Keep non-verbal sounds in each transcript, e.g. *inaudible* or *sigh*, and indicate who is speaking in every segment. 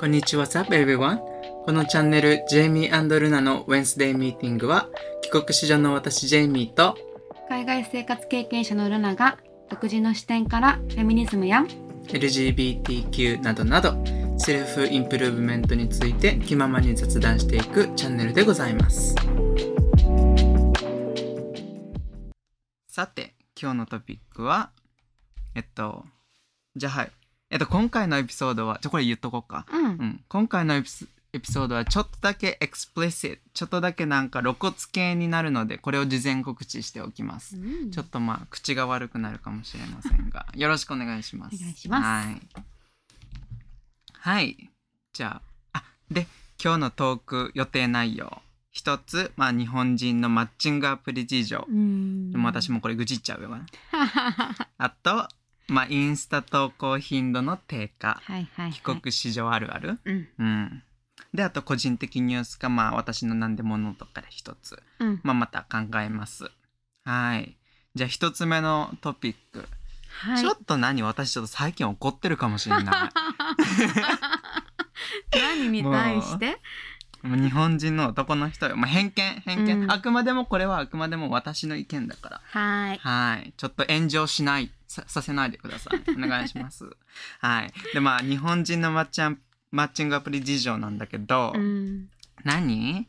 Speaker 1: こんにちは、What's up everyone? このチャンネル、ジェイミールナの Wednesday ミーティングは、帰国子女の私、ジェイミーと、
Speaker 2: 海外生活経験者のルナが独自の視点からフェミニズムや
Speaker 1: LGBTQ などなど、セルフインプルーブメントについて気ままに雑談していくチャンネルでございます。さて、今日のトピックは、えっと、じゃあはい。えっと、今回のエピソードは、じゃあこれ言っとこうか。
Speaker 2: うん
Speaker 1: うん、今回のエピスエピソードはちょっとだけ explici ちょっとだけなんか露骨系になるので、これを事前告知しておきます。
Speaker 2: うん
Speaker 1: ちょっとまあ、口が悪くなるかもしれませんが、*laughs* よろしくお願いします。
Speaker 2: お願いします
Speaker 1: はい。はい。じゃあ、あ、で、今日のトーク予定内容。一つ、まあ、日本人のマッチングアプリ事情。も私もこれ愚痴っちゃうよな。*laughs* あと、まあ、インスタ投稿頻度の低下。
Speaker 2: はいはいはい
Speaker 1: 帰国子女あるある？
Speaker 2: うん
Speaker 1: うん。で、あと個人的ニュースか、まあ私の何でものとかで一つ、
Speaker 2: うん
Speaker 1: まあまた考えます。はい。じゃあ一つ目のトピック。
Speaker 2: はい
Speaker 1: ちょっと何？私ちょっと最近怒ってるかもしれな *laughs*
Speaker 2: 何に対して？
Speaker 1: 日本人の男の人よ。まあ偏見、偏見、
Speaker 2: うん
Speaker 1: あくまでもこれはあくまでも私の意見だから。
Speaker 2: はい
Speaker 1: はい。ちょっと炎上しない、ささせないでください。*laughs* お願いします。はい。で、まあ日本人のマッチャンマッチングアプリ事情なんだけど、
Speaker 2: うん。
Speaker 1: 何？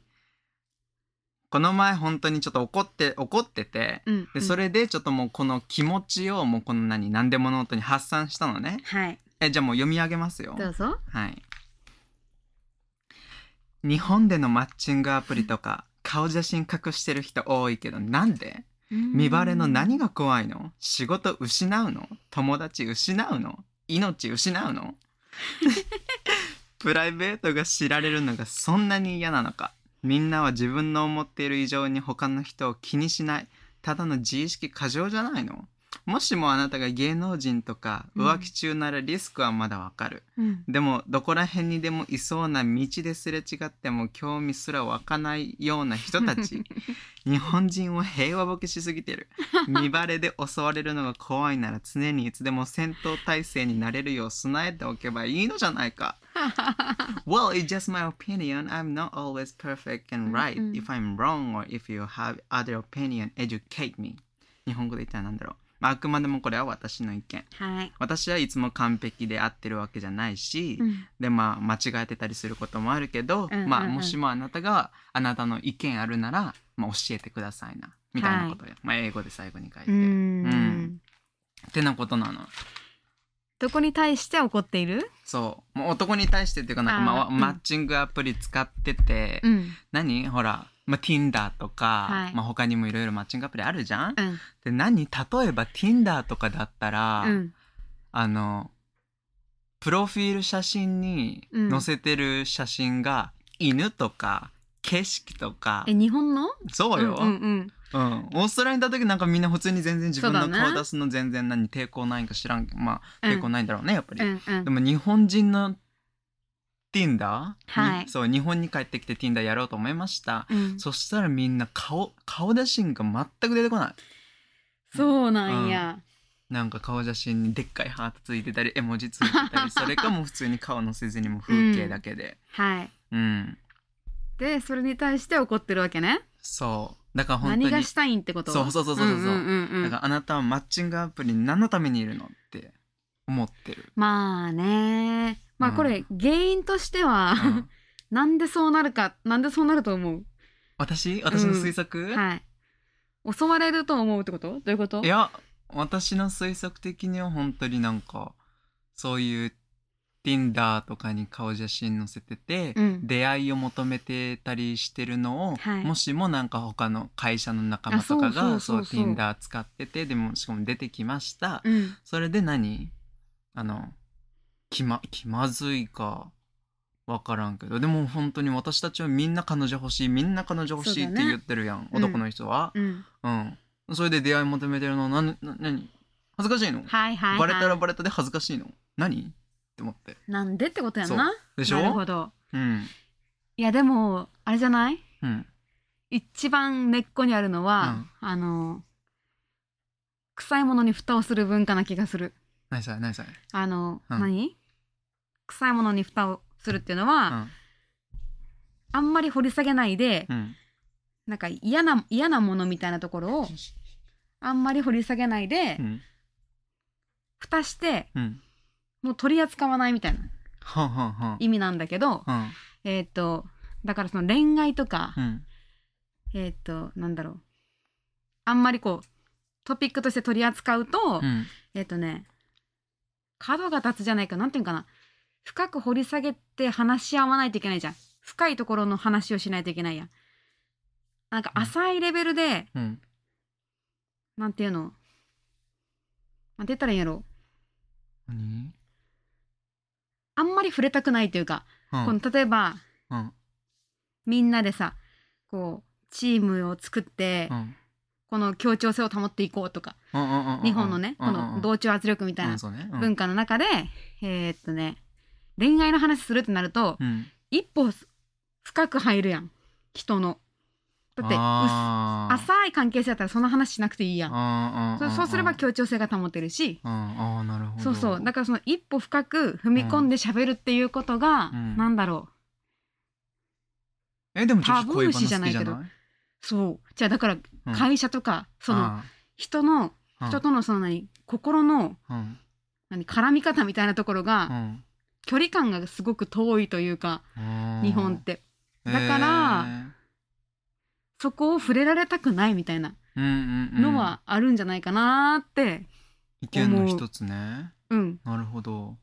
Speaker 1: この前本当にちょっと怒って怒ってて
Speaker 2: うん
Speaker 1: でそれでちょっともうこの気持ちをもうこの何何でもノートに発散したのね。
Speaker 2: はい。
Speaker 1: えじゃあもう読み上げますよ。
Speaker 2: どうぞ。
Speaker 1: はい。日本でのマッチングアプリとか顔写真隠してる人多いけどなんで？見バレの何が怖いの？仕事失うの？友達失うの？命失うの？*laughs* プライベートが知られるのがそんなに嫌なのか？みんなは自分の思っている以上に他の人を気にしない。ただの自意識過剰じゃないの？もしもあなたが芸能人とか
Speaker 2: うん
Speaker 1: 浮気中ならリスクはまだわかる、
Speaker 2: うん
Speaker 1: でもどこら辺にでもいそうな道ですれ違っても興味すら湧かないような人たち *laughs* 日本人は平和ボケしすぎてる見バレで襲われるのが怖いなら常にいつでも戦闘態勢になれるよう備えておけばいいのじゃないか *laughs* Well, it's just my opinion. I'm not always perfect and right. If I'm wrong or if you have other opinion, educate me. 日本語で言ったらなんだろう。まあ、あくまでもこれは私の意見。
Speaker 2: はい。
Speaker 1: 私はいつも完璧で合ってるわけじゃないし、
Speaker 2: うん。
Speaker 1: でまあ間違えてたりすることもあるけど、
Speaker 2: うんうんうん。
Speaker 1: まあもしもあなたがあなたの意見あるなら、まあ、教えてくださいなみたいなことよ、まあ英語で最後に書いて、
Speaker 2: う
Speaker 1: うん。
Speaker 2: ん
Speaker 1: ってなことなの。
Speaker 2: どこに対して怒っている？
Speaker 1: そう。もう男に対してっていうかなんか、まあマッチングアプリ使ってて、
Speaker 2: うん。
Speaker 1: 何？ほら、まあ、Tinder とか、
Speaker 2: はい。
Speaker 1: まあ、他にもいろいろマッチングアプリあるじゃん、
Speaker 2: うん。
Speaker 1: で何？例えば Tinder とかだったら、
Speaker 2: うん。
Speaker 1: あのプロフィール写真に
Speaker 2: うん。
Speaker 1: 載せてる写真が、犬とか景色とか
Speaker 2: え日本の？
Speaker 1: そうよ、
Speaker 2: うんうん
Speaker 1: うん。オーストラリアにいた時なんかみんな普通に全然自分の
Speaker 2: そうだね
Speaker 1: 顔出すの全然何抵抗ないんか知らんまあ
Speaker 2: うん。
Speaker 1: 抵抗ないんだろうねやっぱり、
Speaker 2: うんうん。
Speaker 1: でも日本人の Tinder、
Speaker 2: はい。
Speaker 1: にそう日本に帰ってきて Tinder やろうと思いました、
Speaker 2: うん。
Speaker 1: そしたらみんな顔顔写真が全く出てこない。
Speaker 2: そうなんや。
Speaker 1: なんか顔写真にでっかいハートついてたり絵文字ついてたり *laughs* それかもう普通に顔載せずにもう風景だけで。
Speaker 2: はい。
Speaker 1: うん、
Speaker 2: でそれに対して怒ってるわけね。
Speaker 1: そう。だから本当に
Speaker 2: 何がしたいんってこと？
Speaker 1: そうそうそうそうそう。ん
Speaker 2: んんうん。
Speaker 1: だからあなたはマッチングアプリに何のためにいるのって思ってる、
Speaker 2: まあねまあ
Speaker 1: うん。
Speaker 2: これ原因としては、
Speaker 1: うん。*laughs*
Speaker 2: なんでそうなるかなんでそうなると思う？
Speaker 1: 私？私の推測、
Speaker 2: はい。襲われると思うってこと？どういうこと？
Speaker 1: いや私の推測的には本当になんかそういう Tinder とかに顔写真載せてて、
Speaker 2: うん。
Speaker 1: 出会いを求めてたりしてるのを、
Speaker 2: はい。
Speaker 1: もしもなんか他の会社の仲間とか
Speaker 2: あ
Speaker 1: が
Speaker 2: そう
Speaker 1: Tinder 使っててでもしかも出てきました、
Speaker 2: うん。
Speaker 1: それで何？あの気ま気まずいかわからんけど。でも本当に私たちはみんな彼女欲しい。みんな彼女欲しいって言ってるやん、
Speaker 2: うん。
Speaker 1: 男の人は。
Speaker 2: うん。
Speaker 1: うん。それで出会い求めてるの。なな何？恥ずかしいの、
Speaker 2: はいはい、はい、
Speaker 1: バレたらバレたで恥ずかしいの？何？って思って。
Speaker 2: なんでってことやんな。
Speaker 1: でしょ？
Speaker 2: なるほど。
Speaker 1: うん。
Speaker 2: いやでもあれじゃない？
Speaker 1: うん。
Speaker 2: 一番根っこにあるのは、あの臭いものに蓋をする文化な気がする。
Speaker 1: 何それ何それ
Speaker 2: あの、
Speaker 1: うん。
Speaker 2: 何？臭いものに蓋をするっていうのは、
Speaker 1: うん。
Speaker 2: あんまり掘り下げないで、
Speaker 1: うん。
Speaker 2: なんか嫌な嫌なものみたいなところをあんまり掘り下げないで、
Speaker 1: うん。
Speaker 2: 蓋して
Speaker 1: うん。
Speaker 2: もう取り扱わないみたいな意味なんだけど、
Speaker 1: うん。
Speaker 2: えーっとだからその恋愛とか、
Speaker 1: うん。
Speaker 2: えーっとなんだろう。あんまりこうトピックとして取り扱うと、
Speaker 1: うん。
Speaker 2: えーっとね角が立つじゃないかなんていうのかな深く掘り下げて話し合わないといけないじゃん。深いところの話をしないといけないやん。なんか浅いレベルで、
Speaker 1: うん。
Speaker 2: なんていうの？なんて言ったらいいんやろ？
Speaker 1: 何？
Speaker 2: あんまり触れたくないというか、
Speaker 1: うん。
Speaker 2: この例えば
Speaker 1: うん。
Speaker 2: みんなでさこうチームを作って、
Speaker 1: うん。
Speaker 2: この協調性を保っていこうとか、日本のね、この同調圧力みたい
Speaker 1: うん
Speaker 2: な文化の中で、えーっとね恋愛の話するってなると、
Speaker 1: うん。
Speaker 2: 一歩深く入るやん。人の。だって浅い関係性だったらその話しなくていいやん。そうすれば協調性が保てるし、
Speaker 1: うんあーなるほど。
Speaker 2: そうそう。だからその一歩深く踏み込んで喋るっていうことが、
Speaker 1: うん。
Speaker 2: なんだろ
Speaker 1: えでも
Speaker 2: タブー視じゃないけど。うそう。じゃあだから
Speaker 1: うん。
Speaker 2: 会社とか、その
Speaker 1: あ
Speaker 2: 人の
Speaker 1: ー
Speaker 2: 人とのその何心の
Speaker 1: うん。
Speaker 2: 何絡み方みたいなところが、
Speaker 1: うん
Speaker 2: 距離感がすごく遠いというか、
Speaker 1: うん。
Speaker 2: 日本って。だから
Speaker 1: へー
Speaker 2: そこを触れられたくないみたいな
Speaker 1: うんうんうん。
Speaker 2: のはあるんじゃないかなって
Speaker 1: 意見の一つね。
Speaker 2: うん、
Speaker 1: なるほど。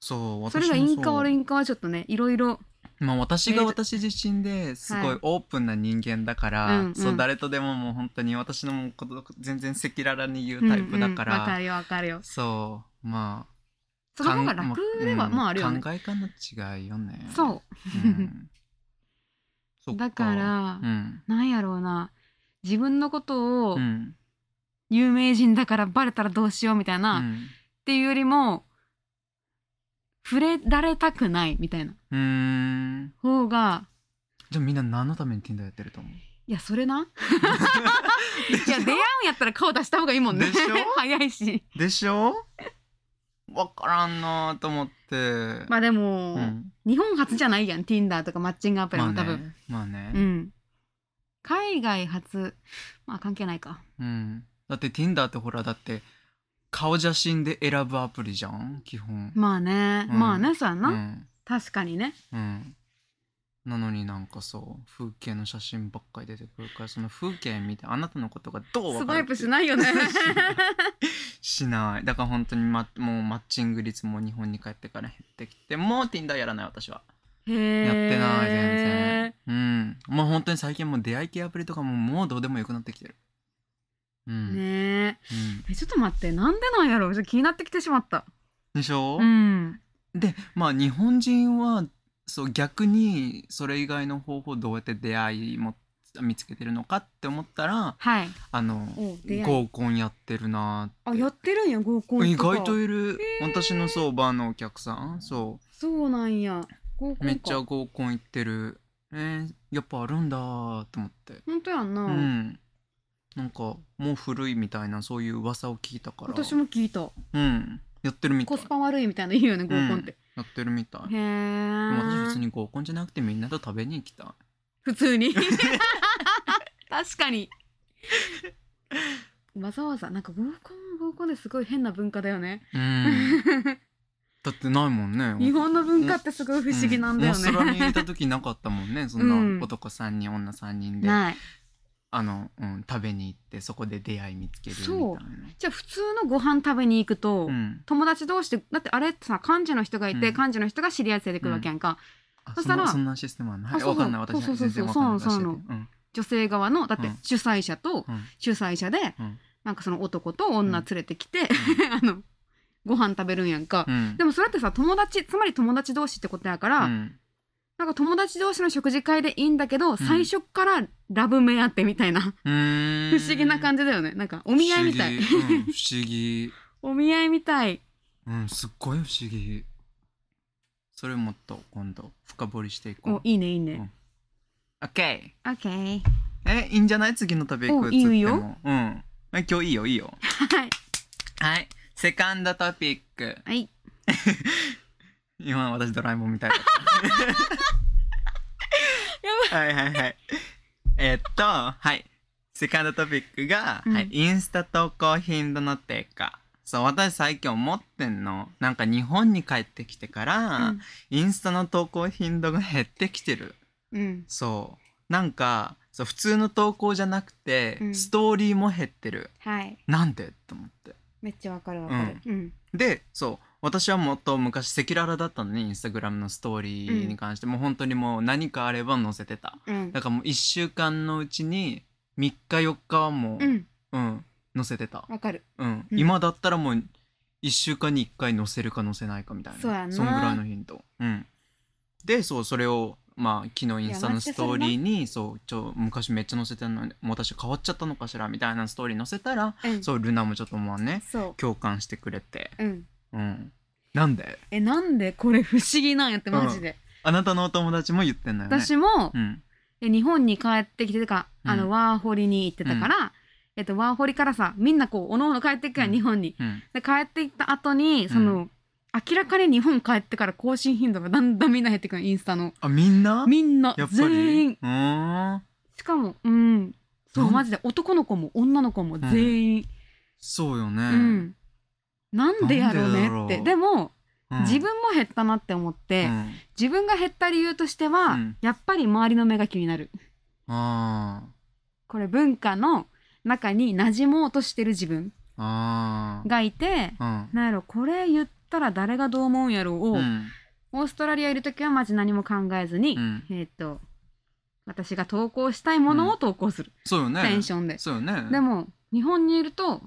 Speaker 1: そう
Speaker 2: それが
Speaker 1: 私もそう。
Speaker 2: インカ悪いんかはちょっとねいろいろ。
Speaker 1: まあ私が私自身ですご
Speaker 2: はい。い
Speaker 1: オープンな人間だから、
Speaker 2: うんうん。
Speaker 1: そう誰とでももう本当に私のこと全然赤裸々に言うタイプだか、
Speaker 2: うんうんわからるよわかるよ。
Speaker 1: そう。まあ
Speaker 2: その方が楽では
Speaker 1: かん
Speaker 2: もうあるよね、
Speaker 1: 考え方の違いよね。
Speaker 2: そう。
Speaker 1: うん。*laughs*
Speaker 2: だから
Speaker 1: うん。
Speaker 2: なんやろうな。自分のことを
Speaker 1: うん。
Speaker 2: 有名人だからバレたらどうしようみたいな、っ
Speaker 1: うん。
Speaker 2: ていうよりも触れられたくないみたいな。方が。
Speaker 1: じゃあみんな何のために Tinder やってると思う？
Speaker 2: いやそれな？*laughs* いや出会うんやったら顔出した方がいいもんね。*laughs* 早いし。
Speaker 1: でしょ？わからんなと思って。
Speaker 2: まあでも、
Speaker 1: うん。
Speaker 2: 日本初じゃないやん。Tinder とかマッチングアプリ
Speaker 1: まあ
Speaker 2: も多分、
Speaker 1: ねまあね。
Speaker 2: うん。海外初。まあ関係ないか。
Speaker 1: うん、だって Tinder ってほらだって顔写真で選ぶアプリじゃん？基本。
Speaker 2: まあね、
Speaker 1: うん。
Speaker 2: まあねそうやんな、
Speaker 1: うん。
Speaker 2: 確かにね。
Speaker 1: うんなのになんかそう風景の写真ばっかり出てくるからその風景見てあなたのことがどう
Speaker 2: ス
Speaker 1: 分かる
Speaker 2: ワイプしないよね。*laughs*
Speaker 1: しない。だから本当に、ま、もうマッチング率も日本に帰ってから減ってきてもう Tinder やらない私は。
Speaker 2: へえ
Speaker 1: やってない全然。うん。もう本当に最近もう出会い系アプリとかももうどうでもよくなってきてる。うん、
Speaker 2: ねえ。
Speaker 1: うん、
Speaker 2: えちょっと待ってなんでなんやろ気になってきてしまった。
Speaker 1: でしょ、
Speaker 2: うん。
Speaker 1: でまあ日本人はそう逆にそれ以外の方法どうやって出会いも見つけてるのかって思ったら
Speaker 2: はい。
Speaker 1: あの
Speaker 2: お出会い。
Speaker 1: 合コンやってるな
Speaker 2: あ
Speaker 1: ーっ
Speaker 2: やってるんや合コン
Speaker 1: て意
Speaker 2: とか。
Speaker 1: 外といる、
Speaker 2: へー。
Speaker 1: 私のそうバーのお客さんそ
Speaker 2: そうなんや。合コンか。
Speaker 1: うめっちゃ合コン行ってる。えー、やっぱあるんだーと思って。
Speaker 2: 本当やんな、
Speaker 1: うん。なんかもう古いみたいなそういう噂を聞いたから。
Speaker 2: 私も聞いた。
Speaker 1: うん。やってるみたい。
Speaker 2: コスパ悪いみたいな言うよね合コンって、
Speaker 1: やってるみたい。で
Speaker 2: へ
Speaker 1: も私
Speaker 2: え
Speaker 1: 普通に合コンじゃなくてみんなと食べに行きたい。
Speaker 2: 普通に？*laughs* 確かに。わざわざなんか合コン合コンですごい変な文化だよね。
Speaker 1: うん。だってないもんね。*laughs*
Speaker 2: 日本の文化ってすごい不思議なんだよね、
Speaker 1: うん。モンストラにいた時なかったもんねそん
Speaker 2: うん
Speaker 1: な男3人女3人で、
Speaker 2: ない
Speaker 1: あの、うん、食べに行ってそこで出会い見つけるみたいな。
Speaker 2: じゃあ普通のご飯食べに行くと、
Speaker 1: うん、
Speaker 2: 友達同士でだってあれってさ幹事の人がいて、
Speaker 1: うん。
Speaker 2: 幹事の人が知り合い連れてくるわけやんか、
Speaker 1: あ
Speaker 2: そしたら
Speaker 1: そんなシステムあるのはい。
Speaker 2: あそうそう。
Speaker 1: わかんない。私
Speaker 2: そうそうそうそう。女性側のだって
Speaker 1: うん。
Speaker 2: 主催者と
Speaker 1: うん。
Speaker 2: 主催者で、
Speaker 1: うん。
Speaker 2: なんかその男と女連れてきて、*laughs* あのご飯食べるんやんか、
Speaker 1: うん。
Speaker 2: でもそれってさ友達つまり友達同士ってことやから、
Speaker 1: うん
Speaker 2: なんか友達同士の食事会でいいんだけど、最初からラブ目当てみたいな。不思議な感じだよね。なんかお見合いみたい。
Speaker 1: 不思議,、うん、不思議
Speaker 2: お見合いみたい。
Speaker 1: うんすっごい不思議。それもっと今度深掘りしていこう。
Speaker 2: おいいねいいね、
Speaker 1: オッケー。
Speaker 2: オッケー。
Speaker 1: えいいんじゃない？次のトピック
Speaker 2: おいいよいいよ。
Speaker 1: うん。え今日いいよいいよ。*laughs*
Speaker 2: はい。
Speaker 1: はい。セカンドトピック。
Speaker 2: はい *laughs*
Speaker 1: 今私ドラえもんみたい。だったはいはいはい。えーっとはい。セカンドトピックが、
Speaker 2: うん。
Speaker 1: はい、インスタ投稿頻度の低下。そう私最近思ってんの。なんか日本に帰ってきてから、インスタの投稿頻度が減ってきてる。
Speaker 2: うん。うん
Speaker 1: そう。なんかそう普通の投稿じゃなくて、
Speaker 2: うん。
Speaker 1: ストーリーも減ってる。
Speaker 2: はい。
Speaker 1: なんで？と思って。
Speaker 2: めっちゃわかるわかる。うん。
Speaker 1: でそう私はもっと昔赤裸々だったのねインスタグラムのストーリーに関して、もう本当にもう何かあれば載せてた。
Speaker 2: うん。
Speaker 1: だからもう1週間のうちに3日4日はもう、
Speaker 2: うん。
Speaker 1: うん載せてた、
Speaker 2: わかる。
Speaker 1: うん。
Speaker 2: うん。
Speaker 1: 今だったらもう1週間に1回載せるか載せないかみたいな。
Speaker 2: そうやな。
Speaker 1: んぐらいのヒント、うん、でそうそれをまあ昨日インスタのストーリーにそうちょ昔めっちゃ載せてるのに私変わっちゃったのかしらみたいなストーリー載せたら
Speaker 2: うん。
Speaker 1: そうルナもちょっともうね
Speaker 2: そ
Speaker 1: 共感してくれて、
Speaker 2: ううん
Speaker 1: うん、なんで？
Speaker 2: えなんで？これ *laughs* 不思議なんやってマジで。
Speaker 1: あなたのお友達も言ってんのよね。
Speaker 2: 私も
Speaker 1: うん、
Speaker 2: え日本に帰ってきててかあ
Speaker 1: うん。
Speaker 2: のワーホリに行ってたからえっとワーホリからさみんなこうおのおの帰ってくや
Speaker 1: うん。
Speaker 2: ん日本に。
Speaker 1: うん、
Speaker 2: で帰ってきた後にその明らかに日本帰ってから更新頻度がだんだんみんな減ってくるインスタの。
Speaker 1: あみんな？
Speaker 2: みんな。
Speaker 1: やっぱり？
Speaker 2: 全員。
Speaker 1: うーん。
Speaker 2: しかもうん。そう
Speaker 1: なん
Speaker 2: マジで男の子も女の子も全員。
Speaker 1: そうよね。
Speaker 2: うん、なんでやろうねって。
Speaker 1: で
Speaker 2: も、
Speaker 1: うん。
Speaker 2: 自分も減ったなって思って、
Speaker 1: うん。
Speaker 2: 自分が減った理由としては、
Speaker 1: うん。
Speaker 2: やっぱり周りの目が気になる。
Speaker 1: あ
Speaker 2: これ文化の中に馴染もうとしてる自分がいて、
Speaker 1: うん。
Speaker 2: なんやろこれ言ったら誰がどう思うんやろう。を、
Speaker 1: うん。
Speaker 2: オーストラリアいる時はマジ何も考えずに、
Speaker 1: うん。
Speaker 2: えーっと私が投稿したいものを投稿する、
Speaker 1: そうよね。
Speaker 2: テンションで、
Speaker 1: そうよね。
Speaker 2: でも日本にいると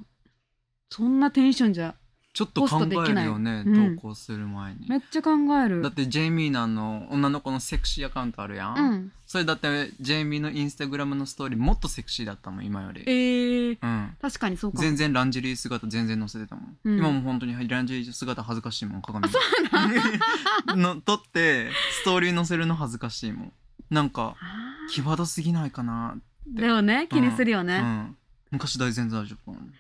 Speaker 2: そんなテンションじゃ
Speaker 1: ちょっと考えるよね、
Speaker 2: うん。
Speaker 1: 投稿する前に。
Speaker 2: めっちゃ考える。
Speaker 1: だってジェイミーのあの女の子のセクシーアカウントあるやん。
Speaker 2: うん。
Speaker 1: それだってジェイミーのインスタグラムのストーリーもっとセクシーだったもん今より。
Speaker 2: えー、
Speaker 1: うん。
Speaker 2: 確かにそうかも。
Speaker 1: 全然ランジェリー姿全然載せてたもん、
Speaker 2: うん。
Speaker 1: 今も本当にランジェリー姿恥ずかしいもん鏡。*laughs* の撮ってストーリー載せるの恥ずかしいもん。なんか際どすぎないかな、
Speaker 2: だよね気にするよね、
Speaker 1: うん、昔大全然大丈夫だもん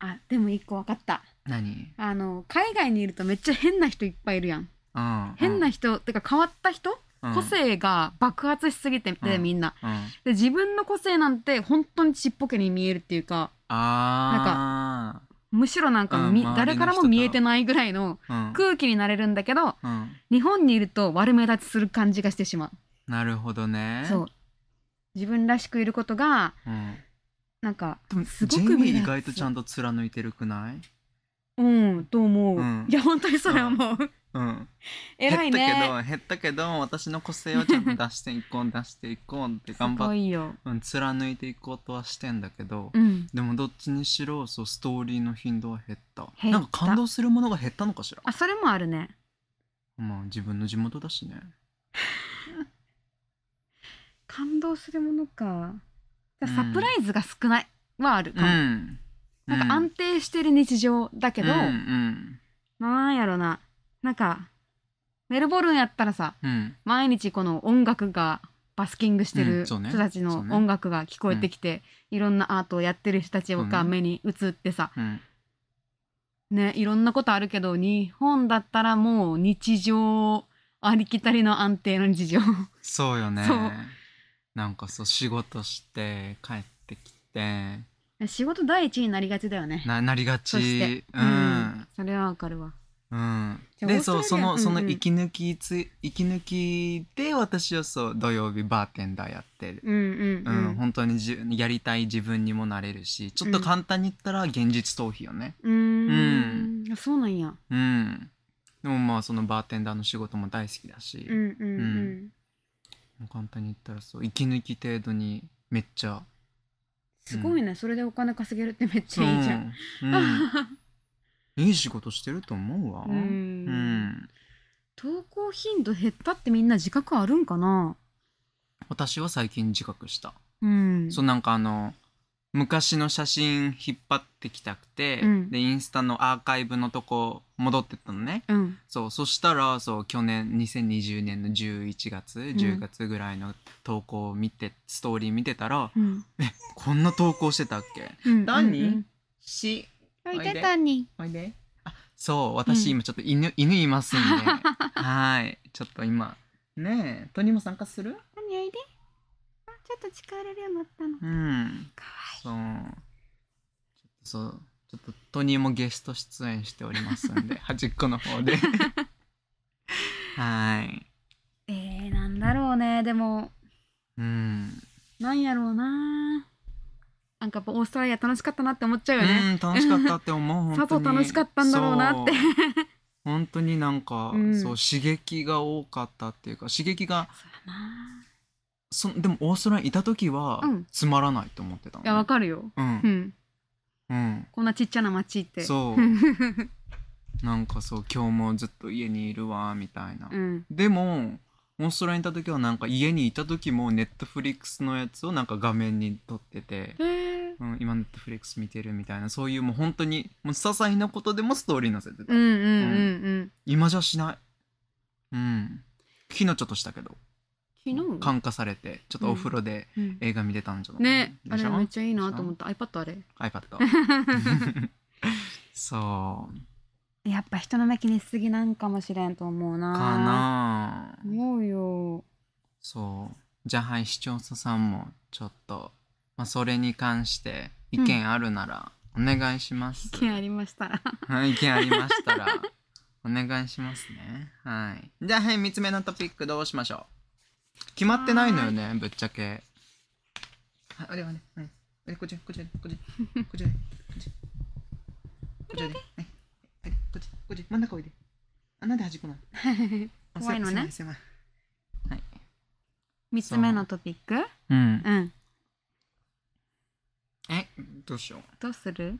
Speaker 2: あでも一個分かった
Speaker 1: 何？
Speaker 2: あの海外にいるとめっちゃ変な人いっぱいいるやん。
Speaker 1: うん。
Speaker 2: 変な人、てか変わった人、
Speaker 1: うん。
Speaker 2: 個性が爆発しすぎてて、
Speaker 1: うん
Speaker 2: みんな。
Speaker 1: うん。
Speaker 2: で自分の個性なんて本当にちっぽけに見えるっていうか
Speaker 1: あ
Speaker 2: むしろなんかみ、
Speaker 1: うん
Speaker 2: 誰からも見えてないぐらいの空気になれるんだけど
Speaker 1: うん、
Speaker 2: 日本にいると悪目立ちする感じがしてしま
Speaker 1: なるほどね。
Speaker 2: うそう。自分らしくいることが
Speaker 1: うん、
Speaker 2: なんかすごく
Speaker 1: 意外とちゃんと貫いてるくない？
Speaker 2: うんと思う、
Speaker 1: うん。
Speaker 2: いや本当にそれ思う、
Speaker 1: うん。
Speaker 2: 偉いね。
Speaker 1: 減ったけど減ったけど私の個性をちゃんと出していこう出していこうって頑張って、
Speaker 2: いよ。
Speaker 1: うん、貫いていこうとはしてんだけど、
Speaker 2: うん。
Speaker 1: でもどっちにしろそうストーリーの頻度は減った。
Speaker 2: 減った。
Speaker 1: なんか感動するものが減ったのかしら？
Speaker 2: あそれもあるね。
Speaker 1: まあ自分の地元だしね。*laughs*
Speaker 2: 感動するものか。
Speaker 1: うん。
Speaker 2: サプライズが少ないはあるかも、
Speaker 1: ん
Speaker 2: なんか安定してる日常だけど、
Speaker 1: うんうん。
Speaker 2: なんやろな。なんかメルボルンやったらさ
Speaker 1: うん。
Speaker 2: 毎日この音楽がバスキングしてる人たちの音楽が聞こえてきて、いろんなアートをやってる人たちが目に映ってさ、
Speaker 1: うん。
Speaker 2: ねいろんなことあるけど日本だったらもう日常ありきたりの安定の日常。
Speaker 1: そうよね。なんかそう仕事して帰ってきて
Speaker 2: 仕事第一になりがちだよね。
Speaker 1: ななりが
Speaker 2: そして。
Speaker 1: ちうん。
Speaker 2: それはわかるわ。
Speaker 1: うん、でそうその
Speaker 2: うんうん。
Speaker 1: その息抜きつ息抜きで私はそう土曜日バーテンダーやってる、
Speaker 2: うんうん
Speaker 1: う
Speaker 2: うんん
Speaker 1: 本当にじやりたい自分にもなれるしちょっと簡単に言ったら現実逃避よね。
Speaker 2: うーん。そうなんや。
Speaker 1: うん。でもまあそのバーテンダーの仕事も大好きだし、
Speaker 2: うんうん。うん。
Speaker 1: 簡単に言ったらそう息抜き程度にめっちゃ
Speaker 2: すごいね。それでお金稼げるってめっちゃいいじゃん。
Speaker 1: う。ん。うん。いい仕事してると思うわ。
Speaker 2: う
Speaker 1: うんん。
Speaker 2: 投稿頻度減ったってみんな自覚あるんかな？
Speaker 1: 私は最近自覚した。
Speaker 2: うん。
Speaker 1: そうなんかあの昔の写真引っ張ってきたくて、
Speaker 2: うん。
Speaker 1: でインスタのアーカイブのとこ戻ってったのね。
Speaker 2: うん。
Speaker 1: そうそしたらそう去年2020年の11月10月ぐらいの投稿を見て、ストーリー見てたら
Speaker 2: うん。
Speaker 1: こんな投稿してたっけ？
Speaker 2: うん。
Speaker 1: 何？
Speaker 2: うん
Speaker 1: し？
Speaker 2: うんおいで。たに
Speaker 1: おいで。あそう私
Speaker 2: うん。
Speaker 1: 今ちょっと犬、犬いますんで。*laughs* はい。ちょっと今ねえトニーも参加する？
Speaker 2: 何おいで。あちょっと近寄れるようになったの
Speaker 1: うん。
Speaker 2: かわ
Speaker 1: そう。ちょっとそう。ちょっとトニーもゲスト出演しておりますんで *laughs* 端っこの方で。はい。
Speaker 2: いいえー、なんだろうね。でも
Speaker 1: うん。
Speaker 2: なんやろうな。なんかやっぱオーストラリア楽しかったなって思っちゃうよね、
Speaker 1: うん楽しかったって思う本当に。*laughs*
Speaker 2: 楽しかったんだろうなって。
Speaker 1: そう。本当になんか、
Speaker 2: うん。
Speaker 1: そう刺激が多かったっていうか刺激が
Speaker 2: そうやな
Speaker 1: そでもオーストラリアにいた時は、
Speaker 2: うん。
Speaker 1: つまらないと思ってたのね。
Speaker 2: いやわかるよ。
Speaker 1: うん。
Speaker 2: うん。
Speaker 1: うん。
Speaker 2: こんなちっちゃな町って。
Speaker 1: そう。*laughs* なんかそう今日もずっと家にいるわみたいな、
Speaker 2: うん。
Speaker 1: でもオーストラリアにいた時はなんか家にいた時もネットフリックスのやつをなんか画面に撮ってて、
Speaker 2: へえ
Speaker 1: うん、今ネットフリックス見てるみたいな。そういうもう本当にもう些細なことでもストーリー載せてた、
Speaker 2: うんうんうん。うん。
Speaker 1: 今じゃしない。うん。昨日ちょっとしたけど感化されてちょっとお風呂で
Speaker 2: うん。
Speaker 1: 映画見てたんじゃない、
Speaker 2: ねあれめっちゃいいなと思った。iPad あれ。
Speaker 1: iPad *laughs* そう。
Speaker 2: やっぱ人の目気にしすぎなんかもしれんと思うな。
Speaker 1: かな。
Speaker 2: 思うよ。
Speaker 1: そう。じゃあはい視聴者さんもちょっと、まあ、それに関して意見あるならお願いします、
Speaker 2: 意見ありましたら。
Speaker 1: はい意見ありましたらお願いしますね。はい。じゃあはい3つ目のトピックどうしましょう？決まってないのよねぶっちゃけ。はいあれはねはい。あれこっちこっちこっちこっちこっち。こっちこっちはいはいこっちこっち。真ん中おいであなんで端っこなの？*laughs* あ
Speaker 2: 怖いのね。
Speaker 1: せ狭い狭いはい。
Speaker 2: 三つ目のトピック？
Speaker 1: う。ん。
Speaker 2: うん。
Speaker 1: えどうしよう。
Speaker 2: どうする？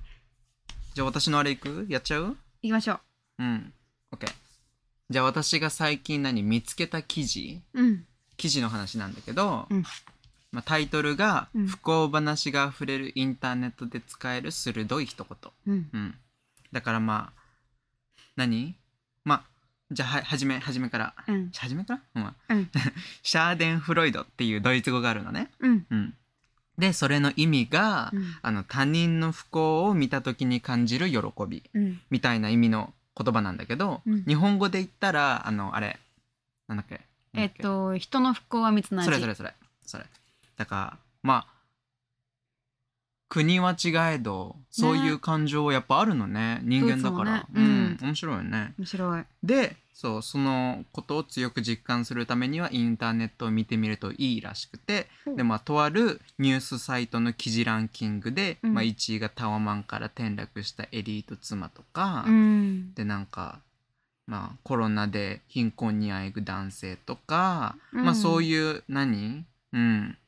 Speaker 1: じゃあ私のあれいく？やっちゃう？
Speaker 2: 行きましょう。
Speaker 1: うん。OK。じゃあ私が最近何見つけた記事？
Speaker 2: うん
Speaker 1: 記事の話なんだけど、
Speaker 2: うん。
Speaker 1: まあ、タイトルが、
Speaker 2: うん。
Speaker 1: 不幸話があふれるインターネットで使える鋭い一言。
Speaker 2: うん。
Speaker 1: うん。だからまあ、何？まあ、じゃあははじめ、はじめから。
Speaker 2: うん。
Speaker 1: はじめから、うん、
Speaker 2: うん。*laughs*
Speaker 1: シャーデンフロイドっていうドイツ語があるのね。
Speaker 2: うん。
Speaker 1: うん。で、それの意味が、
Speaker 2: うん。
Speaker 1: あの他人の不幸を見た時に感じる喜び。
Speaker 2: うん。
Speaker 1: みたいな意味の言葉なんだけど、
Speaker 2: うん。
Speaker 1: 日本語で言ったらあのあれなんだっけ？
Speaker 2: えっと人の不幸は蜜の味。
Speaker 1: それそれそれ。それ。だからまあ国は違えどそういう感情はやっぱあるのね。人間だから、
Speaker 2: ドイツもね。
Speaker 1: うん。面白いよね。
Speaker 2: 面白い。
Speaker 1: でそうそのことを強く実感するためにはインターネットを見てみるといいらしくてでまあとあるニュースサイトの記事ランキングで、
Speaker 2: うん。
Speaker 1: まあ、1位がタワマンから転落したエリート妻とか、
Speaker 2: うん。
Speaker 1: でなんかまあコロナで貧困にあえぐ男性とか、
Speaker 2: うん。
Speaker 1: まあそういう何？うん。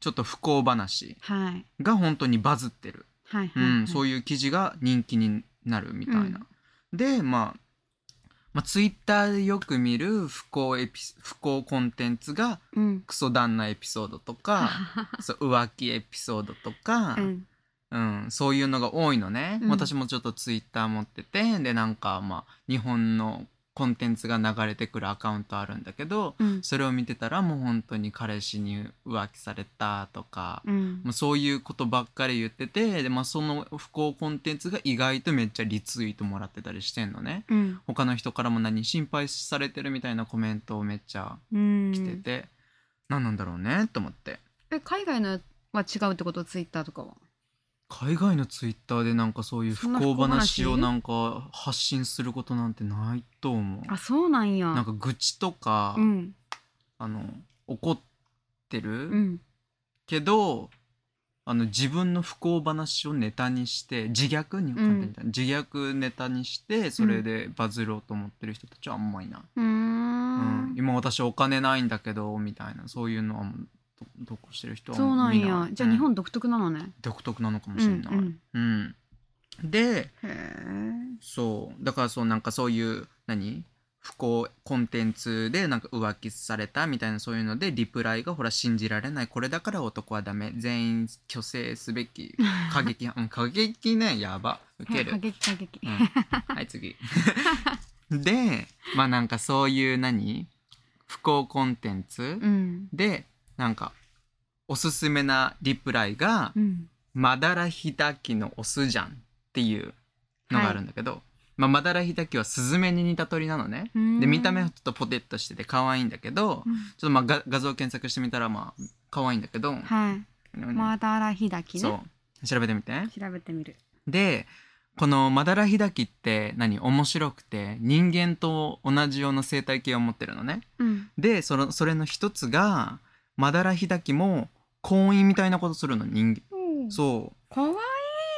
Speaker 1: ちょっと不幸話
Speaker 2: はい。
Speaker 1: が本当にバズってる、
Speaker 2: はい
Speaker 1: うん
Speaker 2: はい。
Speaker 1: そういう記事が人気になるみたいな。でまあまあ、ツイッターでよく見る不幸エピ不幸コンテンツが
Speaker 2: うん。
Speaker 1: クソ旦那エピソードとか *laughs* そう浮気エピソードとか、
Speaker 2: うん
Speaker 1: うん、そういうのが多いのね、
Speaker 2: うん。
Speaker 1: 私もちょっとツイッター持っててでなんかまあ日本のコンテンツが流れてくるアカウントあるんだけど
Speaker 2: うん。
Speaker 1: それを見てたらもう本当に彼氏に浮気されたとか、
Speaker 2: うん。
Speaker 1: もうそういうことばっかり言っててで、まあ、その不幸コンテンツが意外とめっちゃリツイートもらってたりしてんのね。
Speaker 2: うん。
Speaker 1: 他の人からも何心配されてるみたいなコメントをめっちゃ
Speaker 2: うん
Speaker 1: 来てて、何なんだろうねと思って。
Speaker 2: え海外のは違うってこと？ツイッターとかは
Speaker 1: 海外のツイッターでなんかそういう不幸
Speaker 2: 話
Speaker 1: 話をなんか発信することなんてないと思う。
Speaker 2: あそうなんや。
Speaker 1: なんか愚痴とか、
Speaker 2: うん。
Speaker 1: あの怒ってる、
Speaker 2: うん。
Speaker 1: けどあの自分の不幸話をネタにして自虐に、
Speaker 2: うん。
Speaker 1: 自虐ネタにしてそれでバズろうと思ってる人たちはあんまいない、
Speaker 2: う
Speaker 1: ん。今私お金ないんだけどみたいな。そういうのはもうどどこしてる人は
Speaker 2: そうなんや。じゃあ
Speaker 1: うん。
Speaker 2: 日本独特なのね。
Speaker 1: 独特なのかも
Speaker 2: う
Speaker 1: しれない、
Speaker 2: んうん。
Speaker 1: うん。で
Speaker 2: へえ
Speaker 1: そう。だからそうなんかそういう何？不幸コンテンツでなんか浮気されたみたいなそういうのでリプライがほら信じられない。これだから男はダメ。全員虚勢すべき。過激うん過激ね。やば。ウケる。
Speaker 2: 過激過激。
Speaker 1: うん。はい次。*laughs* でまあなんかそういう何？不幸コンテンツ
Speaker 2: うん。
Speaker 1: でなんかおすすめなリプライが
Speaker 2: うん「
Speaker 1: まだらひたきのオスじゃん」っていうのがあるんだけど、まあ、マダラヒダキはスズメに似た鳥なのね。で見た目はちょっとポテッとしてて可愛いんだけど、
Speaker 2: うん。
Speaker 1: ちょっとまあ画画像検索してみたらまあ可愛いんだけど、
Speaker 2: はい。マダラヒダキ
Speaker 1: そ
Speaker 2: ね。
Speaker 1: う。調べてみて。
Speaker 2: 調べてみる。
Speaker 1: でこのマダラヒダキって何？面白くて人間と同じような生態系を持ってるのね。
Speaker 2: うん。
Speaker 1: でそのそれの一つがマダラヒダキも婚姻みたいなことするの人間。そう。
Speaker 2: かわい。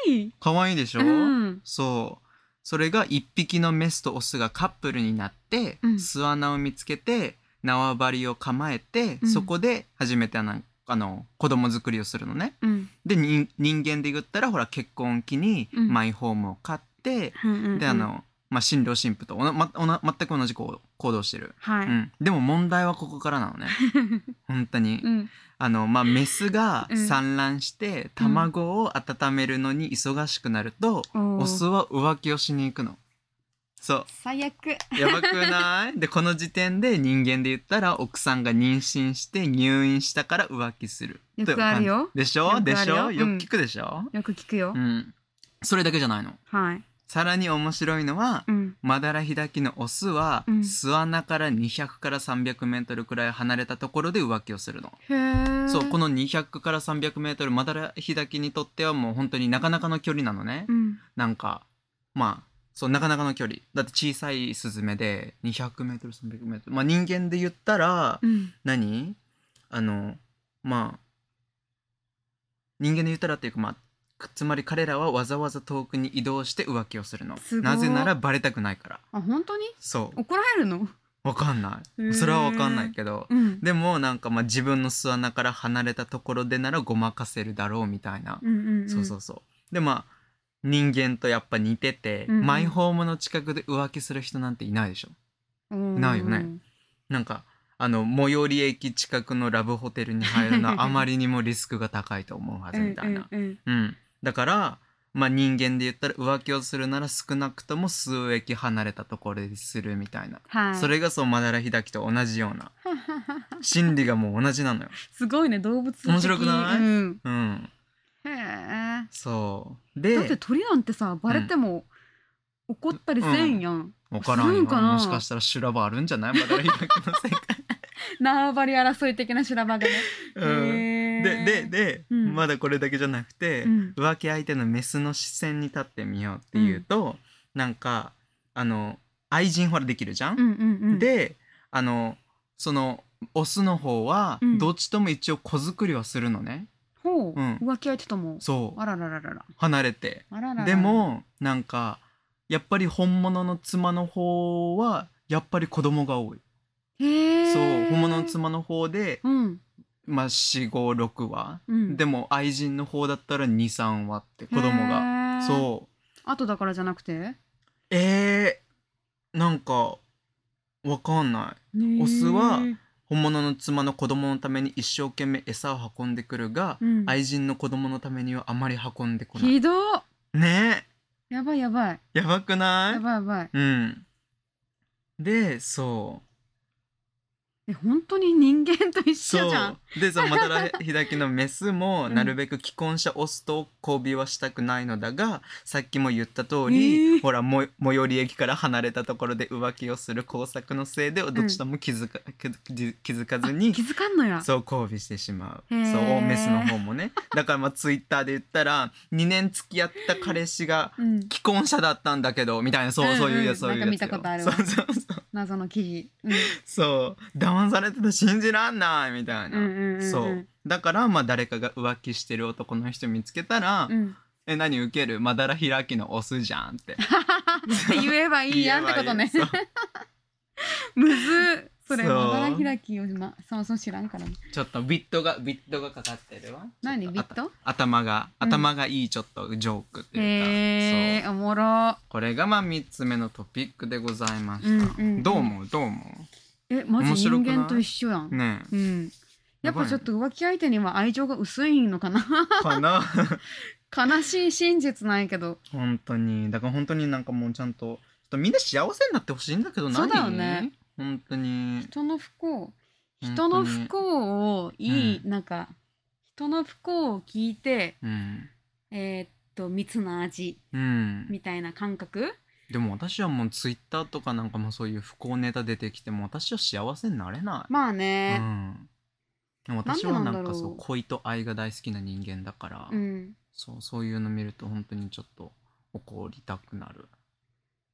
Speaker 2: い
Speaker 1: 可愛いでしょ、
Speaker 2: うん。
Speaker 1: そう。それが一匹のメスとオスがカップルになって、
Speaker 2: うん。
Speaker 1: 巣穴を見つけて縄張りを構えて、
Speaker 2: うん。
Speaker 1: そこで初めてあのあの子供作りをするのね。
Speaker 2: うん。
Speaker 1: でに人間で言ったらほら結婚を機に
Speaker 2: うん。
Speaker 1: マイホームを買って、
Speaker 2: うんうんうん。
Speaker 1: であの、まあ、新郎新婦とおな、ま、おな全く同じ行行動してる、
Speaker 2: はい。
Speaker 1: うん、でも問題はここからなのね。*laughs* 本当に、
Speaker 2: うん。
Speaker 1: あのまあメスが
Speaker 2: うん。
Speaker 1: 産卵して卵を温めるのに忙しくなると、
Speaker 2: おー。
Speaker 1: オスは浮気をしに行くの。そう。
Speaker 2: 最悪。
Speaker 1: やばくない？*laughs* でこの時点で人間で言ったら奥さんが妊娠して入院したから浮気する。
Speaker 2: よくあるよ。
Speaker 1: でしょ？でしょ？
Speaker 2: うん。
Speaker 1: よく聞くでしょ、
Speaker 2: よく聞くよ。
Speaker 1: うん。それだけじゃないの。
Speaker 2: はい
Speaker 1: さらに面白いのは、
Speaker 2: うん。
Speaker 1: マダラヒダキのオスは、
Speaker 2: うん。
Speaker 1: 巣穴から200から300メートルくらい離れたところで浮気をするの。そうこの200から300メートルマダラヒダキにとってはもう本当になかなかの距離なのね。
Speaker 2: うん。
Speaker 1: なんかまあそうなかなかの距離。だって小さいスズメで200メートル300メートル。まあ人間で言ったら、
Speaker 2: うん。
Speaker 1: 何？あのまあ人間で言ったらっていうかまあくつまり彼らはわざわざ遠くに移動して浮気をするの。
Speaker 2: すごい。
Speaker 1: なぜならバレたくないから。
Speaker 2: あ本当に？
Speaker 1: そう。
Speaker 2: 怒られるの？
Speaker 1: わかんない。それはわかんないけど。
Speaker 2: うん。
Speaker 1: でもなんかまあ自分の巣穴から離れたところでならごまかせるだろうみたいな、
Speaker 2: うんうんうん。
Speaker 1: そうそうそう。でまあ人間とやっぱ似てて、
Speaker 2: うんうん。
Speaker 1: マイホームの近くで浮気する人なんていないでしょ。
Speaker 2: うん
Speaker 1: ないよね。なんかあの最寄り駅近くのラブホテルに入るのはあまりにもリスクが高いと思うはずみたいな、
Speaker 2: うんうん。
Speaker 1: うんだからまあ人間で言ったら浮気をするなら少なくとも数駅離れたところでするみたいな、
Speaker 2: はい。
Speaker 1: それがそうマダラヒダキと同じような。*laughs* 心理がもう同じなのよ。
Speaker 2: すごいね動物的
Speaker 1: 面白くない？
Speaker 2: うん、
Speaker 1: うん。
Speaker 2: へえ。
Speaker 1: そう。
Speaker 2: だって
Speaker 1: で
Speaker 2: 鳥なんてさバレても怒ったりせんやん、
Speaker 1: 分からんよ
Speaker 2: かな？
Speaker 1: もしかしたら修羅場あるんじゃない？マダラヒダキの世界。*laughs*
Speaker 2: 縄張り争い的な修羅場がね、*laughs*
Speaker 1: うん。
Speaker 2: へ
Speaker 1: で
Speaker 2: ー
Speaker 1: でで、
Speaker 2: うん。
Speaker 1: まだこれだけじゃなくて、
Speaker 2: うん。
Speaker 1: 浮気相手のメスの視線に立ってみようっていうと、なんかあの愛人ほらできるじゃん、
Speaker 2: うんうんうん。
Speaker 1: であのそのオスの方は
Speaker 2: うん。
Speaker 1: どっちとも一応子作りはするのね、
Speaker 2: ほう、
Speaker 1: うん。
Speaker 2: 浮気相手とも？
Speaker 1: そう。
Speaker 2: あららららら。
Speaker 1: 離れて。でもなんかやっぱり本物の妻の方はやっぱり子供が多い。
Speaker 2: へえ
Speaker 1: そう本物の妻の方で、
Speaker 2: うん
Speaker 1: まあ、456話、
Speaker 2: うん。
Speaker 1: でも愛人の方だったら23話って子供が。
Speaker 2: が
Speaker 1: そう。
Speaker 2: あとだからじゃなくて？
Speaker 1: えー、なんかわかんない。オスは本物の妻の子供のために一生懸命餌を運んでくるが、
Speaker 2: うん。
Speaker 1: 愛人の子供のためにはあまり運んでこない。
Speaker 2: ひどっ。
Speaker 1: ね。
Speaker 2: やばいやばい。
Speaker 1: えやばくない？
Speaker 2: やばいやばい。
Speaker 1: うん。でそう
Speaker 2: え本当に人間と一緒
Speaker 1: そ
Speaker 2: じゃん。
Speaker 1: う。でそのマタラヒダキのメスも
Speaker 2: うん。
Speaker 1: なるべく既婚者オスと交尾はしたくないのだがさっきも言った通り、
Speaker 2: えー。
Speaker 1: ほらも最寄り駅から離れたところで浮気をする工作のせいでどっちとも気づか,、気づ気づかずに
Speaker 2: 気づかんのや。
Speaker 1: そう交尾してしまう。そうメスの方もね。だからまあツイッターで言ったら2年付き合った彼氏が
Speaker 2: うん、
Speaker 1: 既婚者だったんだけどみたいなそう,、
Speaker 2: うんうん
Speaker 1: そういうやつそういそうそうそう。
Speaker 2: 謎の記事、うん、
Speaker 1: そう騙されてた信じらんないみたいな、
Speaker 2: うんうんうんうん。
Speaker 1: そう。だからまあ誰かが浮気してる男の人見つけたら「
Speaker 2: うん、
Speaker 1: え何受ける？まだら開きのオスじゃん」って。*laughs*
Speaker 2: 言えばいいやんってことね。*laughs* むずっ。それまだら開きをまそもそも知らんからね。
Speaker 1: ちょっとビットがビットがかかってるわ。
Speaker 2: 何？ビット？
Speaker 1: あ頭が
Speaker 2: うん。
Speaker 1: 頭がいいちょっとジョークっていうか、う。
Speaker 2: おもろ。
Speaker 1: これがまあ3つ目のトピックでございました、
Speaker 2: うんうんうん。
Speaker 1: どう思う？どう思
Speaker 2: えマジ？人間と一緒やん、
Speaker 1: うね
Speaker 2: うん。やっぱちょっ
Speaker 1: や
Speaker 2: と浮気相手には愛情が薄いのかな？
Speaker 1: え *laughs* かな？*laughs*
Speaker 2: 悲しい真実ないけど。
Speaker 1: 本当に。だから本当になんかもうちゃんとちょっとみんな幸せになってほしいんだけど何
Speaker 2: そうだよね。
Speaker 1: 本当に。
Speaker 2: 人の不幸。人の不幸をいい、なんか人の不幸を聞いて
Speaker 1: うん。
Speaker 2: えーっと蜜の味
Speaker 1: うん。
Speaker 2: みたいな感覚
Speaker 1: でも私はもうツイッターとかなんかもそういう不幸ネタ出てきても私は幸せになれない、
Speaker 2: まあ
Speaker 1: う
Speaker 2: ね
Speaker 1: ん、でも私はなんかそう恋と愛が大好きな人間だから、
Speaker 2: うん。
Speaker 1: そうそういうの見ると本当にちょっと怒りたくなる。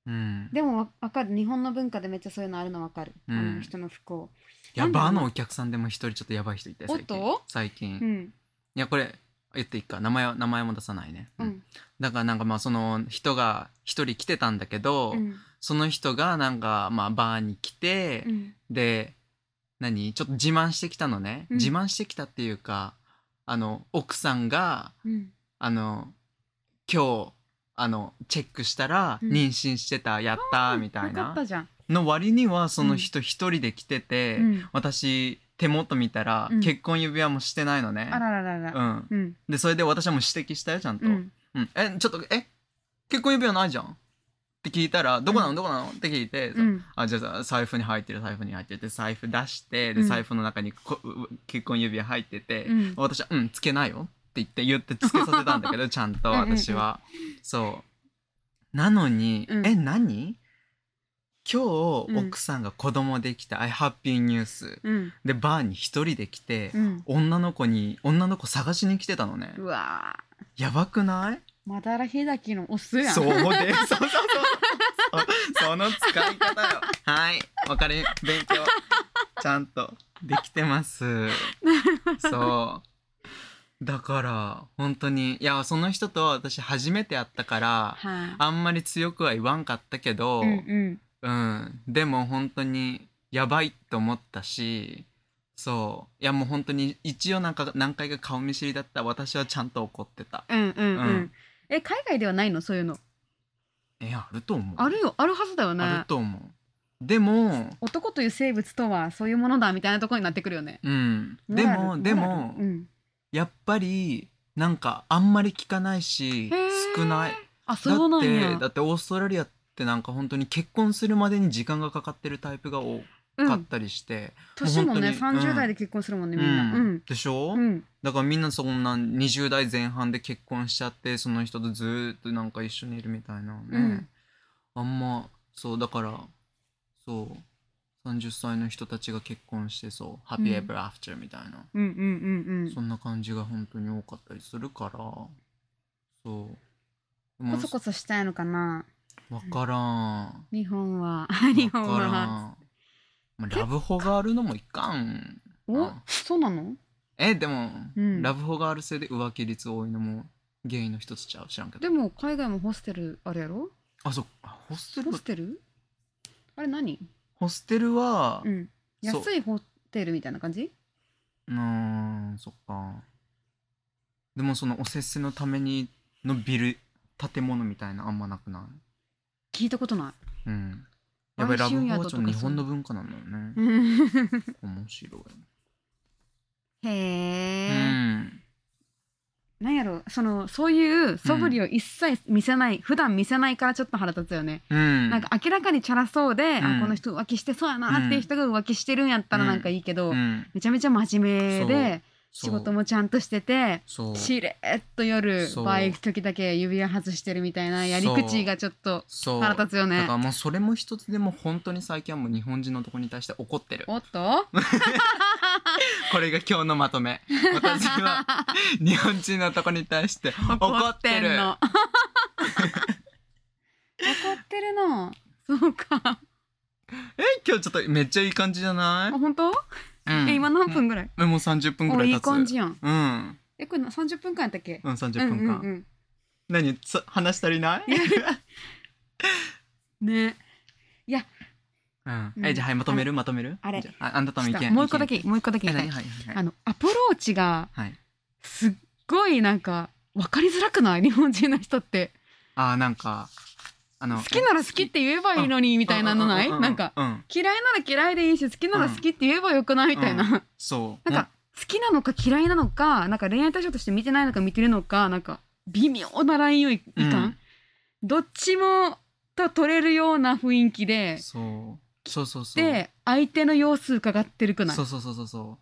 Speaker 1: うん。
Speaker 2: でもわわかる。日本の文化でめっちゃそういうのあるのわかる、
Speaker 1: うん。
Speaker 2: あの人の不幸。
Speaker 1: いや
Speaker 2: なんだろう。な
Speaker 1: バーのお客さんでも一人ちょっとやばい人いて最近。
Speaker 2: おっと？
Speaker 1: 最近、い
Speaker 2: うん。
Speaker 1: やこれ言っていいか。名前は名前も出さないね、うん。
Speaker 2: うん
Speaker 1: だからなんかまあその人が一人来てたんだけど、
Speaker 2: うん。
Speaker 1: その人がなんかまあバーに来て、
Speaker 2: うん。
Speaker 1: で何？ちょっと自慢してきたのね、
Speaker 2: うん。
Speaker 1: 自慢してきたっていうかあの奥さんが
Speaker 2: うん。
Speaker 1: あの今日あのチェックしたら
Speaker 2: うん。
Speaker 1: 妊娠してた、やったーみたいな。
Speaker 2: たじゃん、
Speaker 1: の割にはその人一人で来てて、
Speaker 2: うん。
Speaker 1: 私手元見たら、
Speaker 2: うん。
Speaker 1: 結婚指輪もしてないのね。
Speaker 2: あらららら。
Speaker 1: うん、
Speaker 2: うん。
Speaker 1: でそれで私はもう指摘したよちゃんと。
Speaker 2: うん。
Speaker 1: うん。えちょっとえ？結婚指輪ないじゃん？って聞いたら「どこなの？どこなの?」って聞いて、
Speaker 2: うん。
Speaker 1: あじゃあ財布に入ってる財布に入ってるって財布出してで
Speaker 2: うん。
Speaker 1: 財布の中にこう結婚指輪入ってて、
Speaker 2: うん。
Speaker 1: 私は「うんつけないよ」って言って言ってつけさせたんだけど *laughs* ちゃんと
Speaker 2: うんうんうん。
Speaker 1: 私は。そう。なのに、
Speaker 2: うん。
Speaker 1: え何？今
Speaker 2: うん
Speaker 1: 日奥さんが子供できた、I happy ニュース
Speaker 2: うん。
Speaker 1: でバーに一人で来て、
Speaker 2: うん。
Speaker 1: 女の子に女の子探しに来てたのね。
Speaker 2: うわ
Speaker 1: やばくない？
Speaker 2: まだらひだきのオスやん。
Speaker 1: そうで *laughs* そうそうそうそう。その使い方よ。はい。わかり勉強。ちゃんとできてます。そう。だから本当にいやその人と私初めて会ったから
Speaker 2: はい。
Speaker 1: あんまり強くは言わんかったけど、
Speaker 2: うんうん
Speaker 1: うん、でも本当にやばいと思ったしそう。いやもう本当に一応なんか何回か顔見知りだった。私はちゃんと怒ってた。
Speaker 2: うんうんうん、
Speaker 1: うん。
Speaker 2: え海外ではないの？そういうの。
Speaker 1: えあると思う。
Speaker 2: あるよ。あるはずだよ
Speaker 1: ある
Speaker 2: ね
Speaker 1: と思う。でも
Speaker 2: 男という生物とはそういうものだみたいなところになってくるよね。
Speaker 1: うん。でもでも
Speaker 2: うん、
Speaker 1: やっぱりなんかあんまり聞かないし少ない。
Speaker 2: あそうなんや。
Speaker 1: だってだってオーストラリアってなんか本当に結婚するまでに時間がかかってるタイプが多かったりして、
Speaker 2: 年もね
Speaker 1: もう本当に
Speaker 2: 30代で結婚するもんねみんな。うん。
Speaker 1: でしょ、
Speaker 2: うん
Speaker 1: だからみんなそんな20代前半で結婚しちゃってその人とずーっとなんか一緒にいるみたいなね、
Speaker 2: うん。
Speaker 1: あんまそうだからそう。30歳の人たちが結婚してそう「ハッピーエバーアフター」みたいな、
Speaker 2: うんうんうんうん。
Speaker 1: そんな感じが本当に多かったりするから。そう。でも
Speaker 2: コソコソしたいのかな
Speaker 1: 分からん。
Speaker 2: 日本は。
Speaker 1: 分 *laughs*
Speaker 2: 日本
Speaker 1: からん。
Speaker 2: は
Speaker 1: まあ、ラブホがあるのもいかん
Speaker 2: お？
Speaker 1: あ
Speaker 2: そうなの？
Speaker 1: えでも、
Speaker 2: うん。
Speaker 1: ラブホがあるせいで浮気率多いのも原因の一つちゃう？知らんけど。
Speaker 2: でも海外もホステルあれやろ？
Speaker 1: あそうあホステル
Speaker 2: ホステル？あれ何？
Speaker 1: ホステルは
Speaker 2: うん。
Speaker 1: そう。
Speaker 2: 安いホテルみたいな感じ？
Speaker 1: うーんそっか。でもそのおせっせのためにのビル建物みたいなあんまなくない？
Speaker 2: 聞いたことな
Speaker 1: うん。やっぱりラブホはちょっと日本の文化なんだよね。
Speaker 2: いうん
Speaker 1: 面白い。
Speaker 2: へえ、
Speaker 1: うん。
Speaker 2: なんやろそのそういう素振りを一切見せない、普段見せないからちょっと腹立つよね、
Speaker 1: うん。
Speaker 2: なんか明らかにチャラそうで、
Speaker 1: うん。
Speaker 2: あこの人浮気してそうやなっていう人が浮気してるんやったらなんかいいけど、
Speaker 1: うん。
Speaker 2: めちゃめちゃ真面目で仕事もちゃんとしててしれっと夜バー行く時だけ指輪外してるみたいなやり口がちょっと腹立つよね。
Speaker 1: だからもうそれも一つでも本当に最近はもう日本人のとこに対して怒ってる。
Speaker 2: おっと？*laughs*
Speaker 1: これが今日のまとめ。私は *laughs* 日本人のとこに対して怒ってる。
Speaker 2: 怒って *laughs* るの。そうか。
Speaker 1: え今日ちょっとめっちゃいい感じじゃ
Speaker 2: あ
Speaker 1: ない、
Speaker 2: 本当、
Speaker 1: うん、
Speaker 2: え今何分ぐらい、
Speaker 1: えもう30分ぐらい経つ
Speaker 2: おいい感じやん。
Speaker 1: うん。
Speaker 2: えこれな30分間やったっけ、
Speaker 1: うん30分間、
Speaker 2: うんうん
Speaker 1: 何？つ話足りない？
Speaker 2: うん、ね。
Speaker 1: うん、
Speaker 2: うん。
Speaker 1: えじゃあはいまとめる？まとめる？
Speaker 2: あれ。
Speaker 1: じゃああんたとの意見
Speaker 2: もう一個だけもう一個だけ
Speaker 1: え
Speaker 2: 言いたい。
Speaker 1: 何？はいはいはい。
Speaker 2: あのアプローチが
Speaker 1: はい。
Speaker 2: すっごいなんか分かりづらくない？日本人の人って。
Speaker 1: あーなんかあの
Speaker 2: 好きなら好きって言えばいいのにみたいなのない？
Speaker 1: うんうんうんうん。
Speaker 2: なんか
Speaker 1: うん。
Speaker 2: 嫌いなら嫌いでいいし好きなら好きって言えばよくないみたいな、
Speaker 1: うそう。*laughs*
Speaker 2: なんか好きなのか嫌いなのかなんか恋愛対象として見てないのか見てるのかなんか微妙なラインをいいかん、
Speaker 1: うん。
Speaker 2: どっちもと取れるような雰囲気で
Speaker 1: そう。そうそうそう。
Speaker 2: で相手の様子伺ってるくない？
Speaker 1: そうそうそうそうそう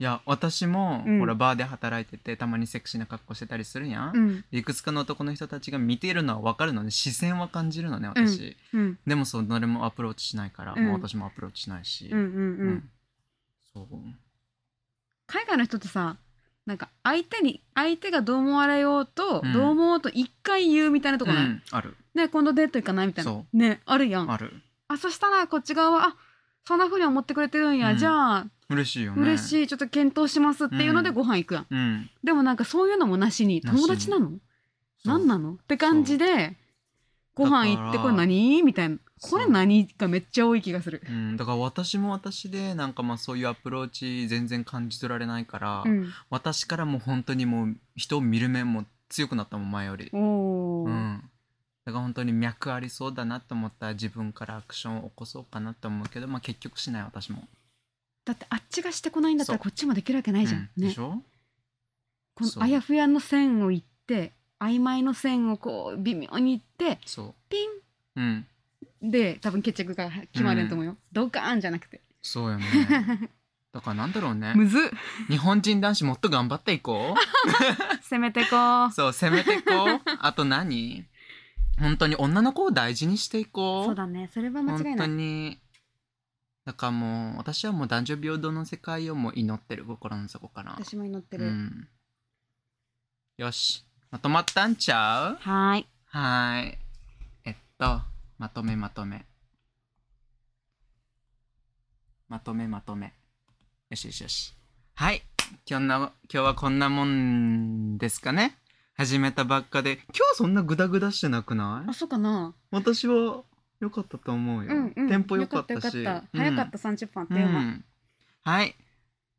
Speaker 1: いや私も、
Speaker 2: うん。
Speaker 1: ほらバーで働いててたまにセクシーな格好してたりするやん、
Speaker 2: うん。
Speaker 1: いくつかの男の人たちが見ているのは分かるのね視線は感じるのね私、
Speaker 2: うん。
Speaker 1: でもそう誰もアプローチしないから、
Speaker 2: うん。
Speaker 1: もう私もアプローチしないし、
Speaker 2: うんうんうん、
Speaker 1: うん。そう。
Speaker 2: 海外の人ってさなんか相手に相手がどう思われようと、
Speaker 1: うん。
Speaker 2: どう思おうと一回言うみたいなとこない、
Speaker 1: うんある。
Speaker 2: ね今度デート行かないみたいな。
Speaker 1: そ
Speaker 2: ねあるやん。あ
Speaker 1: ある
Speaker 2: そしたらこっち側はあそんな風に思ってくれてるんや、
Speaker 1: うん。
Speaker 2: じゃあ
Speaker 1: 嬉しいよね。
Speaker 2: 嬉しい。ちょっと検討しますっていうので
Speaker 1: うん。
Speaker 2: ご飯行くやん、
Speaker 1: うん。
Speaker 2: でもなんかそういうのもなしに友達なの？何なの？って感じでご飯行ってこれ何？みたいな。これ何がめっちゃ多い気がする。
Speaker 1: うん、だから私も私でなんかまあそういうアプローチ全然感じ取られないから、
Speaker 2: うん、
Speaker 1: 私からも本当にもう人を見る目も強くなったもん前より、うん、だから本当に脈ありそうだなと思ったら自分からアクションを起こそうかなと思うけど、まあ、結局しない私も、
Speaker 2: だってあっちがしてこないんだったらこっちもできるわけないじゃん。ね
Speaker 1: うん。でし、ょ？
Speaker 2: このあやふやの線を言って曖昧の線をこう微妙に言って
Speaker 1: そ
Speaker 2: ピ
Speaker 1: ううん。
Speaker 2: ンで多分決着が決まるんと思うよ。ドカーンじゃなくて。
Speaker 1: そうよね。*laughs* だからなんだろうね。
Speaker 2: むずっ。
Speaker 1: 日本人男子もっと頑張っていこう。*laughs*
Speaker 2: 攻めてこう。
Speaker 1: そう攻めていこう。あと何？本当に女の子を大事にしていこう。
Speaker 2: そうだね。それは間違い
Speaker 1: 本当
Speaker 2: ない。
Speaker 1: に。だからもう私はもう男女平等の世界をもう祈ってる心の底から。
Speaker 2: 私も祈ってる。
Speaker 1: うん、よし。まとまったんちゃう？
Speaker 2: はーい。
Speaker 1: はーい。えっとまとめまとめ。まとめまとめ。よしよしよし。はい。今日の今日はこんなもんですかね始めたばっかで今日そんなグダグダしてなくない？
Speaker 2: あそうかな。
Speaker 1: 私は良かったと思うよ、
Speaker 2: うんうん。
Speaker 1: テンポ良かったし。
Speaker 2: 早かった30分あったよ。ま
Speaker 1: うん。はい。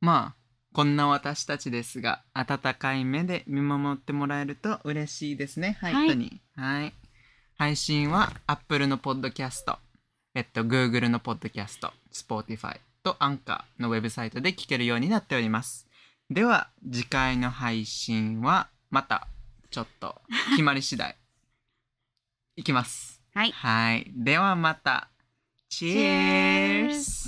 Speaker 1: まあこんな私たちですが温かい目で見守ってもらえると嬉しいですね。はい、はい。配信は Apple のポッドキャストえっと Google のポッドキャスト Spotify と Anchor のウェブサイトで聞けるようになっております。では次回の配信はまたちょっと決まり次第。いきます。
Speaker 2: はい。
Speaker 1: はい。ではまた。チェー
Speaker 2: Cheers